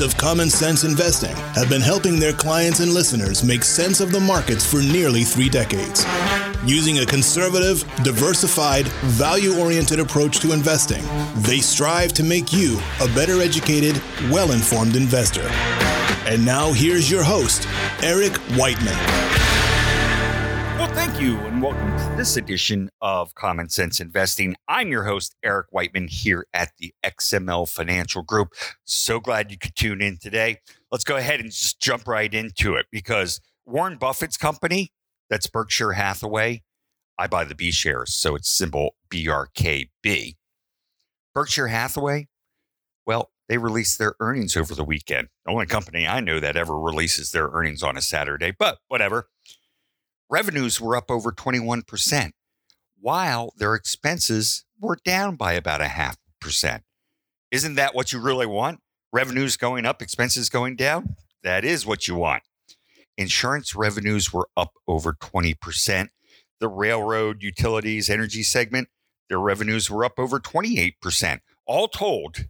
of Common Sense Investing have been helping their clients and listeners make sense of the markets for nearly three decades. Using a conservative, diversified, value oriented approach to investing, they strive to make you a better educated, well informed investor. And now here's your host, Eric Whiteman. Thank you, and welcome to this edition of Common Sense Investing. I'm your host, Eric Whiteman, here at the XML Financial Group. So glad you could tune in today. Let's go ahead and just jump right into it because Warren Buffett's company, that's Berkshire Hathaway, I buy the B shares, so it's symbol BRKB. Berkshire Hathaway, well, they released their earnings over the weekend. The only company I know that ever releases their earnings on a Saturday, but whatever. Revenues were up over 21%, while their expenses were down by about a half percent. Isn't that what you really want? Revenues going up, expenses going down? That is what you want. Insurance revenues were up over 20%. The railroad, utilities, energy segment, their revenues were up over 28%. All told,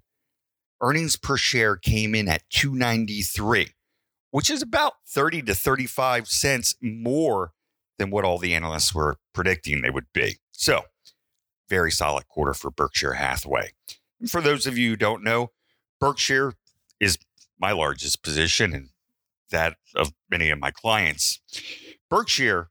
earnings per share came in at 293, which is about 30 to 35 cents more than what all the analysts were predicting they would be. So, very solid quarter for Berkshire Hathaway. And for those of you who don't know, Berkshire is my largest position and that of many of my clients. Berkshire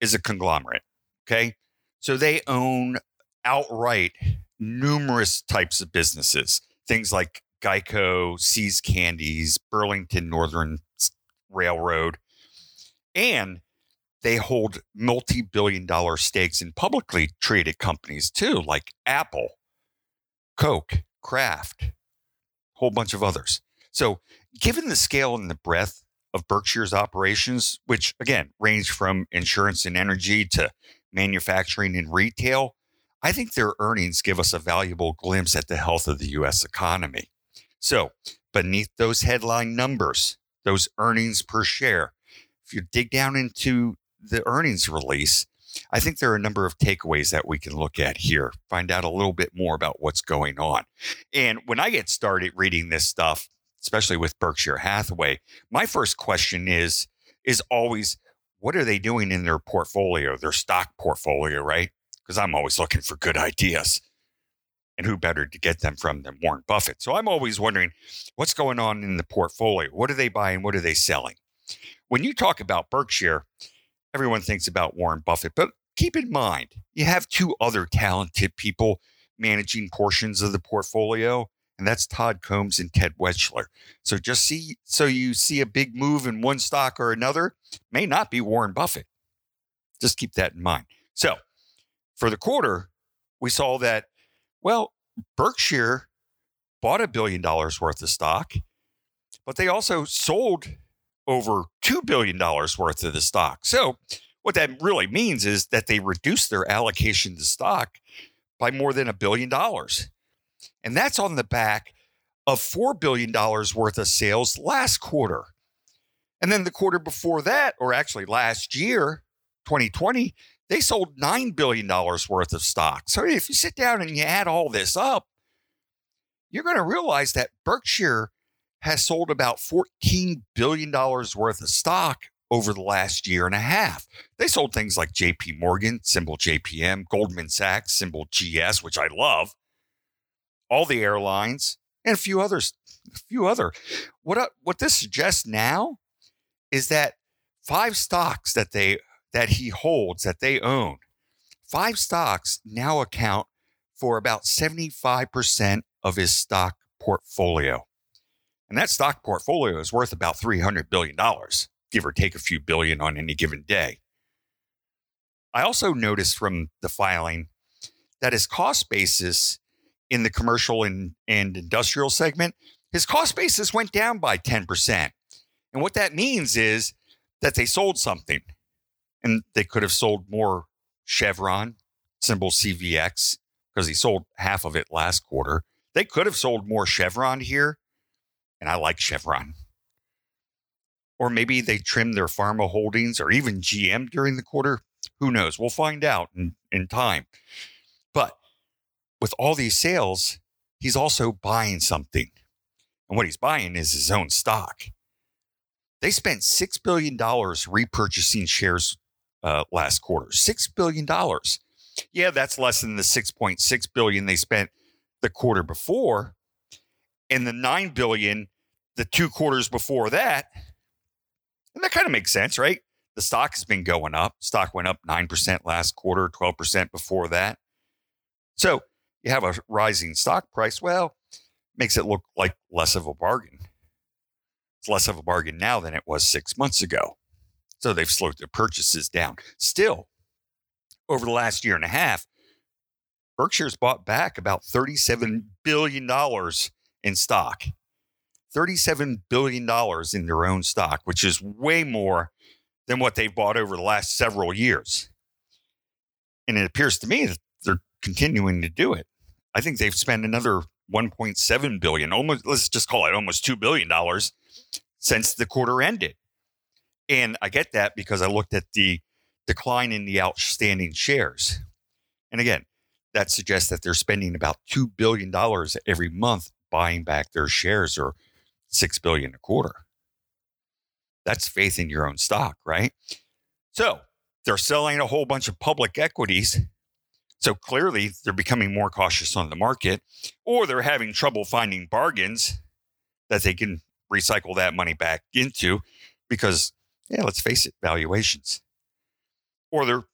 is a conglomerate, okay? So they own outright numerous types of businesses, things like Geico, See's Candies, Burlington Northern Railroad, and they hold multi billion dollar stakes in publicly traded companies too, like Apple, Coke, Kraft, a whole bunch of others. So, given the scale and the breadth of Berkshire's operations, which again range from insurance and energy to manufacturing and retail, I think their earnings give us a valuable glimpse at the health of the US economy. So, beneath those headline numbers, those earnings per share, if you dig down into the earnings release, I think there are a number of takeaways that we can look at here, find out a little bit more about what's going on. And when I get started reading this stuff, especially with Berkshire Hathaway, my first question is is always what are they doing in their portfolio, their stock portfolio, right? Because I'm always looking for good ideas. And who better to get them from than Warren Buffett? So I'm always wondering what's going on in the portfolio? What are they buying? What are they selling? When you talk about Berkshire, everyone thinks about Warren Buffett, but keep in mind, you have two other talented people managing portions of the portfolio, and that's Todd Combs and Ted Weschler. So just see, so you see a big move in one stock or another, may not be Warren Buffett. Just keep that in mind. So for the quarter, we saw that, well, Berkshire bought a billion dollars worth of stock, but they also sold over $2 billion worth of the stock. So, what that really means is that they reduced their allocation to stock by more than a billion dollars. And that's on the back of $4 billion worth of sales last quarter. And then the quarter before that, or actually last year, 2020, they sold $9 billion worth of stock. So if you sit down and you add all this up, you're going to realize that Berkshire has sold about $14 billion worth of stock over the last year and a half. They sold things like JP Morgan, symbol JPM, Goldman Sachs, symbol GS, which I love, all the airlines, and a few others. A few other. What what this suggests now is that five stocks that they that he holds that they own, five stocks now account for about 75% of his stock portfolio. And that stock portfolio is worth about $300 billion, give or take a few billion on any given day. I also noticed from the filing that his cost basis in the commercial and, and industrial segment, his cost basis went down by 10%. And what that means is that they sold something and they could have sold more Chevron, symbol CVX, because he sold half of it last quarter. They could have sold more Chevron here and I like Chevron. Or maybe they trimmed their pharma holdings or even GM during the quarter. Who knows? We'll find out in, in time. But with all these sales, he's also buying something. And what he's buying is his own stock. They spent $6 billion repurchasing shares uh, last quarter. $6 billion. Yeah, that's less than the 6.6 billion they spent the quarter before and the 9 billion the two quarters before that. And that kind of makes sense, right? The stock has been going up. Stock went up 9% last quarter, 12% before that. So you have a rising stock price. Well, makes it look like less of a bargain. It's less of a bargain now than it was six months ago. So they've slowed their purchases down. Still, over the last year and a half, Berkshire's bought back about $37 billion in stock. $37 billion in their own stock, which is way more than what they've bought over the last several years. And it appears to me that they're continuing to do it. I think they've spent another 1.7 billion, almost let's just call it almost 2 billion dollars since the quarter ended. And I get that because I looked at the decline in the outstanding shares. And again, that suggests that they're spending about $2 billion every month buying back their shares or 6 billion a quarter. That's faith in your own stock, right? So they're selling a whole bunch of public equities. So clearly they're becoming more cautious on the market or they're having trouble finding bargains that they can recycle that money back into because, yeah, let's face it, valuations. Or they're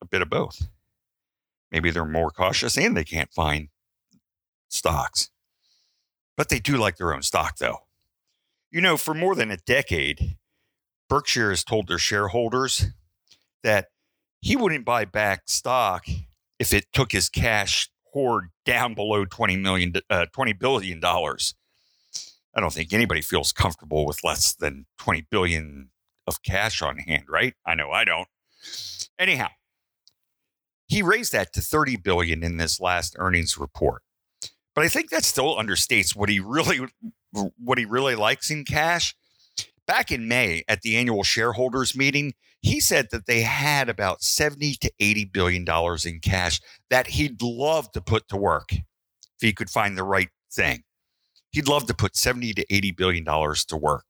a bit of both. Maybe they're more cautious and they can't find stocks. But they do like their own stock, though. You know, for more than a decade, Berkshire has told their shareholders that he wouldn't buy back stock if it took his cash hoard down below 20 million uh, 20 billion dollars. I don't think anybody feels comfortable with less than 20 billion of cash on hand, right? I know I don't. Anyhow, he raised that to 30 billion in this last earnings report. But I think that still understates what he really what he really likes in cash. Back in May at the annual shareholders meeting, he said that they had about 70 to 80 billion dollars in cash that he'd love to put to work if he could find the right thing. He'd love to put 70 to 80 billion dollars to work.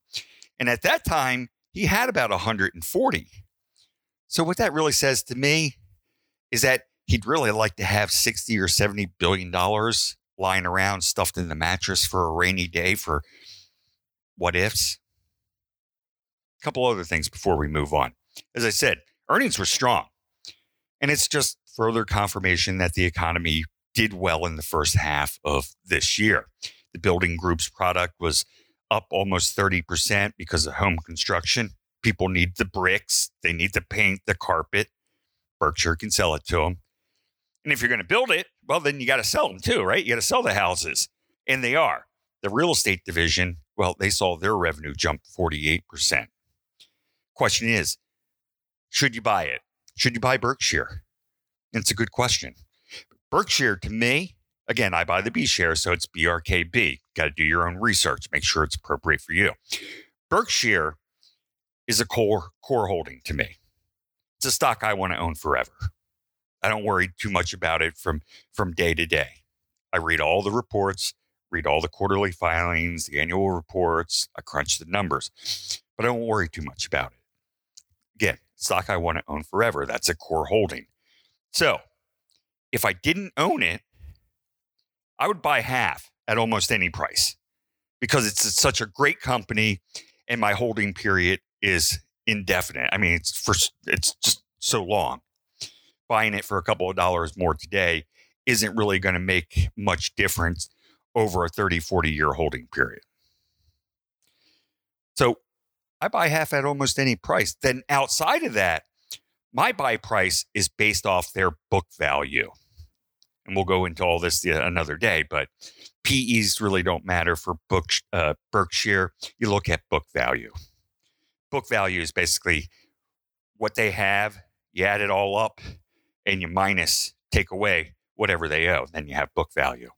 And at that time, he had about 140. So what that really says to me is that he'd really like to have 60 or 70 billion dollars lying around stuffed in the mattress for a rainy day for what ifs. A couple other things before we move on. As I said, earnings were strong. And it's just further confirmation that the economy did well in the first half of this year. The building group's product was up almost 30% because of home construction. People need the bricks, they need the paint the carpet. Berkshire can sell it to them. And if you're going to build it, well, then you got to sell them too, right? You got to sell the houses. And they are. The real estate division, well, they saw their revenue jump 48%. Question is, should you buy it? Should you buy Berkshire? It's a good question. Berkshire, to me, again, I buy the B share, so it's BRKB. Got to do your own research, make sure it's appropriate for you. Berkshire is a core core holding to me. It's a stock I want to own forever. I don't worry too much about it from from day to day. I read all the reports, read all the quarterly filings, the annual reports. I crunch the numbers, but I don't worry too much about it. Again, stock I want to own forever. That's a core holding. So, if I didn't own it, I would buy half at almost any price because it's such a great company and my holding period is indefinite. I mean, it's for it's just so long buying it for a couple of dollars more today isn't really going to make much difference over a 30, 40 year holding period. So I buy half at almost any price. Then outside of that, my buy price is based off their book value. And we'll go into all this another day, but PEs really don't matter for book, uh, Berkshire. You look at book value. Book value is basically what they have, you add it all up, and you minus, take away whatever they owe. Then you have book value.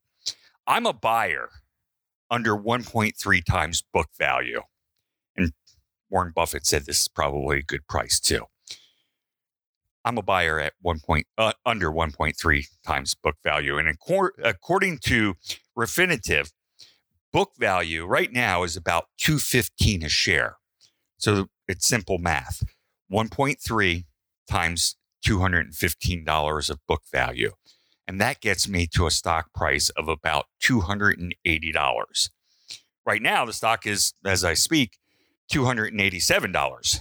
I'm a buyer under 1.3 times book value. And Warren Buffett said this is probably a good price too. I'm a buyer at one point uh, under 1.3 times book value, and according to Refinitiv, book value right now is about 215 a share. So it's simple math. 1.3 times $215 of book value. And that gets me to a stock price of about $280. Right now, the stock is, as I speak, $287.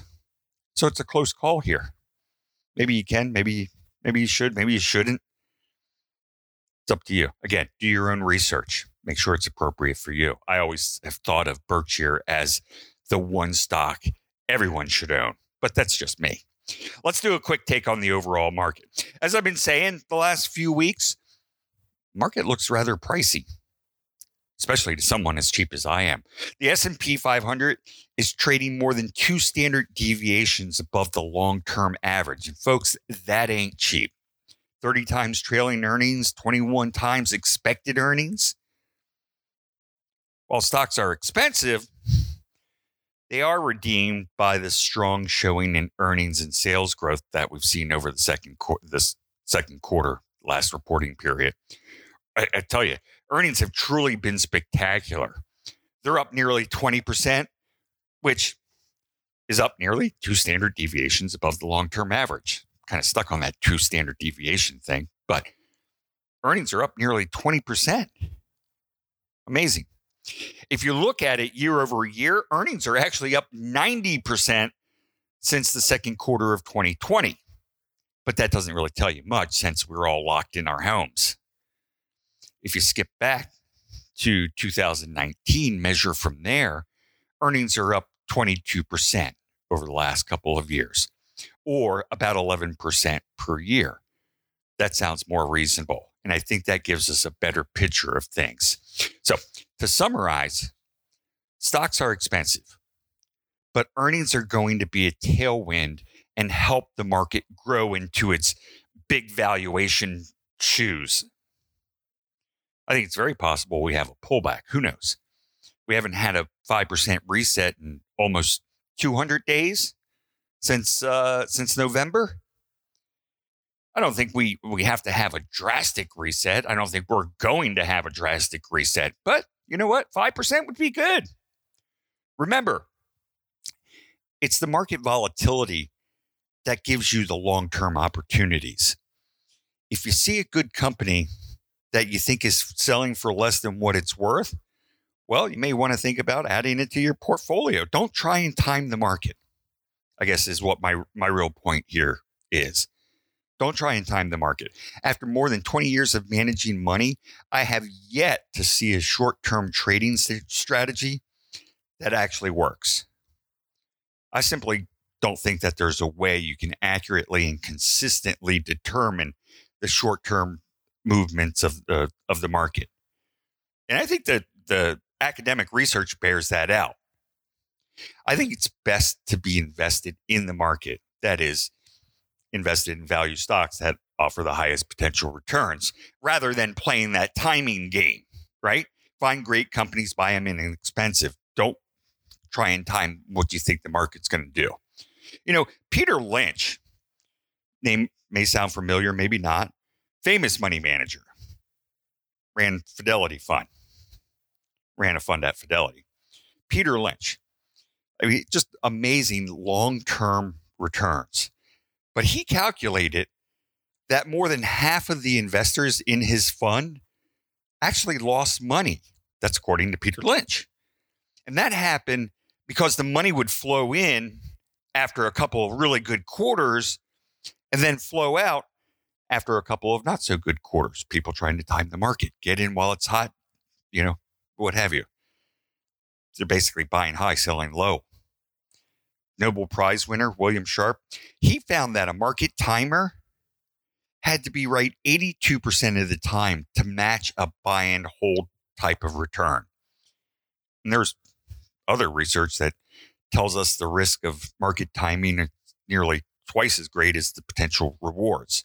So it's a close call here. Maybe you can, maybe, maybe you should, maybe you shouldn't. It's up to you. Again, do your own research. Make sure it's appropriate for you. I always have thought of Berkshire as the one stock everyone should own, but that's just me. Let's do a quick take on the overall market. As I've been saying the last few weeks, market looks rather pricey, especially to someone as cheap as I am. The S&P 500 is trading more than 2 standard deviations above the long-term average. And folks, that ain't cheap. 30 times trailing earnings, 21 times expected earnings. While stocks are expensive, they are redeemed by the strong showing in earnings and sales growth that we've seen over the second quarter, this second quarter, last reporting period. I, I tell you, earnings have truly been spectacular. They're up nearly 20%, which is up nearly two standard deviations above the long term average. Kind of stuck on that two standard deviation thing, but earnings are up nearly 20%. Amazing. If you look at it year over year, earnings are actually up 90% since the second quarter of 2020. But that doesn't really tell you much since we're all locked in our homes. If you skip back to 2019, measure from there, earnings are up 22% over the last couple of years, or about 11% per year. That sounds more reasonable. And I think that gives us a better picture of things. So, to summarize, stocks are expensive, but earnings are going to be a tailwind and help the market grow into its big valuation shoes. I think it's very possible we have a pullback. Who knows? We haven't had a 5% reset in almost 200 days since uh, since November. I don't think we we have to have a drastic reset. I don't think we're going to have a drastic reset. But you know what? 5% would be good. Remember, it's the market volatility that gives you the long-term opportunities. If you see a good company that you think is selling for less than what it's worth, well, you may want to think about adding it to your portfolio. Don't try and time the market. I guess is what my my real point here is. Don't try and time the market. After more than 20 years of managing money, I have yet to see a short term trading strategy that actually works. I simply don't think that there's a way you can accurately and consistently determine the short term movements of the, of the market. And I think that the academic research bears that out. I think it's best to be invested in the market. That is, invested in value stocks that offer the highest potential returns rather than playing that timing game, right? Find great companies, buy them in inexpensive. Don't try and time what you think the market's going to do. You know, Peter Lynch, name may sound familiar, maybe not. Famous money manager, ran Fidelity Fund, ran a fund at Fidelity. Peter Lynch, I mean, just amazing long term returns. But he calculated that more than half of the investors in his fund actually lost money. That's according to Peter Lynch. And that happened because the money would flow in after a couple of really good quarters and then flow out after a couple of not so good quarters. People trying to time the market, get in while it's hot, you know, what have you. They're basically buying high, selling low. Nobel Prize winner William Sharpe, he found that a market timer had to be right 82% of the time to match a buy and hold type of return. And there's other research that tells us the risk of market timing is nearly twice as great as the potential rewards.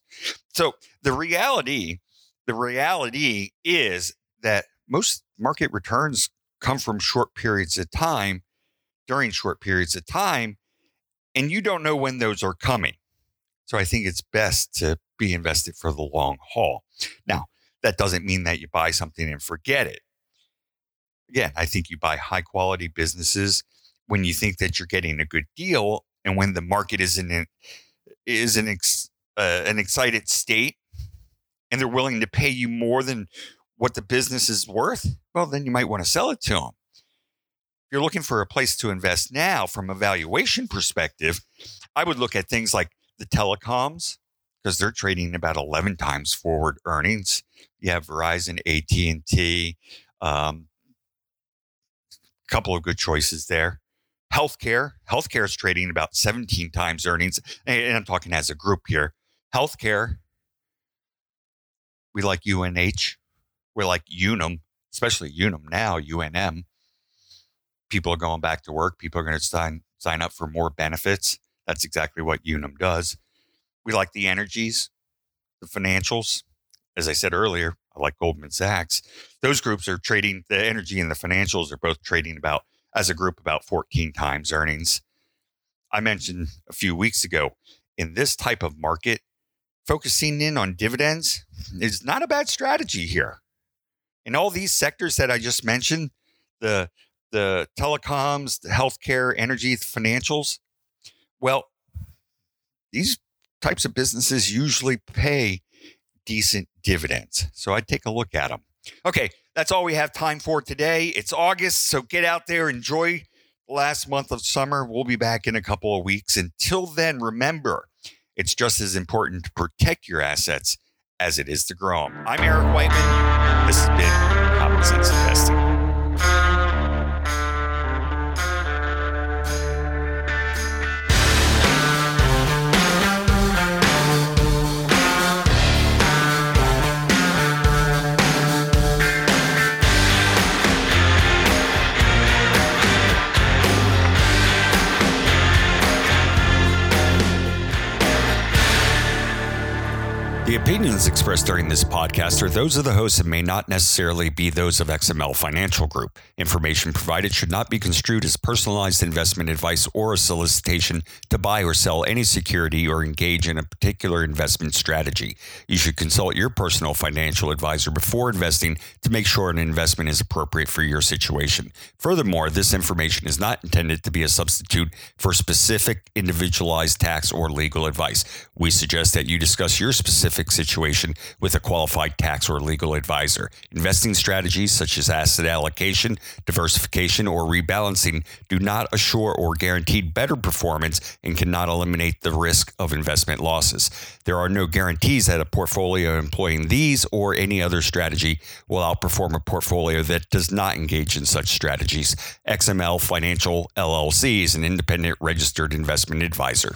So the reality, the reality is that most market returns come from short periods of time during short periods of time and you don't know when those are coming. So I think it's best to be invested for the long haul. Now, that doesn't mean that you buy something and forget it. Again, I think you buy high quality businesses when you think that you're getting a good deal and when the market is in an, is ex, uh, an excited state and they're willing to pay you more than what the business is worth, well, then you might want to sell it to them. If you're looking for a place to invest now from a valuation perspective, I would look at things like the telecoms because they're trading about 11 times forward earnings. You have Verizon, AT&T, um, a couple of good choices there. Healthcare, healthcare is trading about 17 times earnings, and I'm talking as a group here. Healthcare, we like UNH, we like Unum, especially Unum now, UNM. People are going back to work. People are going to sign sign up for more benefits. That's exactly what Unum does. We like the energies, the financials. As I said earlier, I like Goldman Sachs. Those groups are trading the energy and the financials are both trading about as a group about 14 times earnings. I mentioned a few weeks ago in this type of market, focusing in on dividends is not a bad strategy here. In all these sectors that I just mentioned, the the telecoms, the healthcare, energy, the financials, well, these types of businesses usually pay decent dividends. So I'd take a look at them. Okay, that's all we have time for today. It's August, so get out there, enjoy the last month of summer. We'll be back in a couple of weeks. Until then, remember, it's just as important to protect your assets as it is to grow them. I'm Eric Whiteman. This has been Common Sense Investing. Opinions expressed during this podcast are those of the hosts and may not necessarily be those of XML Financial Group. Information provided should not be construed as personalized investment advice or a solicitation to buy or sell any security or engage in a particular investment strategy. You should consult your personal financial advisor before investing to make sure an investment is appropriate for your situation. Furthermore, this information is not intended to be a substitute for specific individualized tax or legal advice. We suggest that you discuss your specific specific situation with a qualified tax or legal advisor. Investing strategies such as asset allocation, diversification, or rebalancing do not assure or guarantee better performance and cannot eliminate the risk of investment losses. There are no guarantees that a portfolio employing these or any other strategy will outperform a portfolio that does not engage in such strategies. XML Financial LLC is an independent registered investment advisor.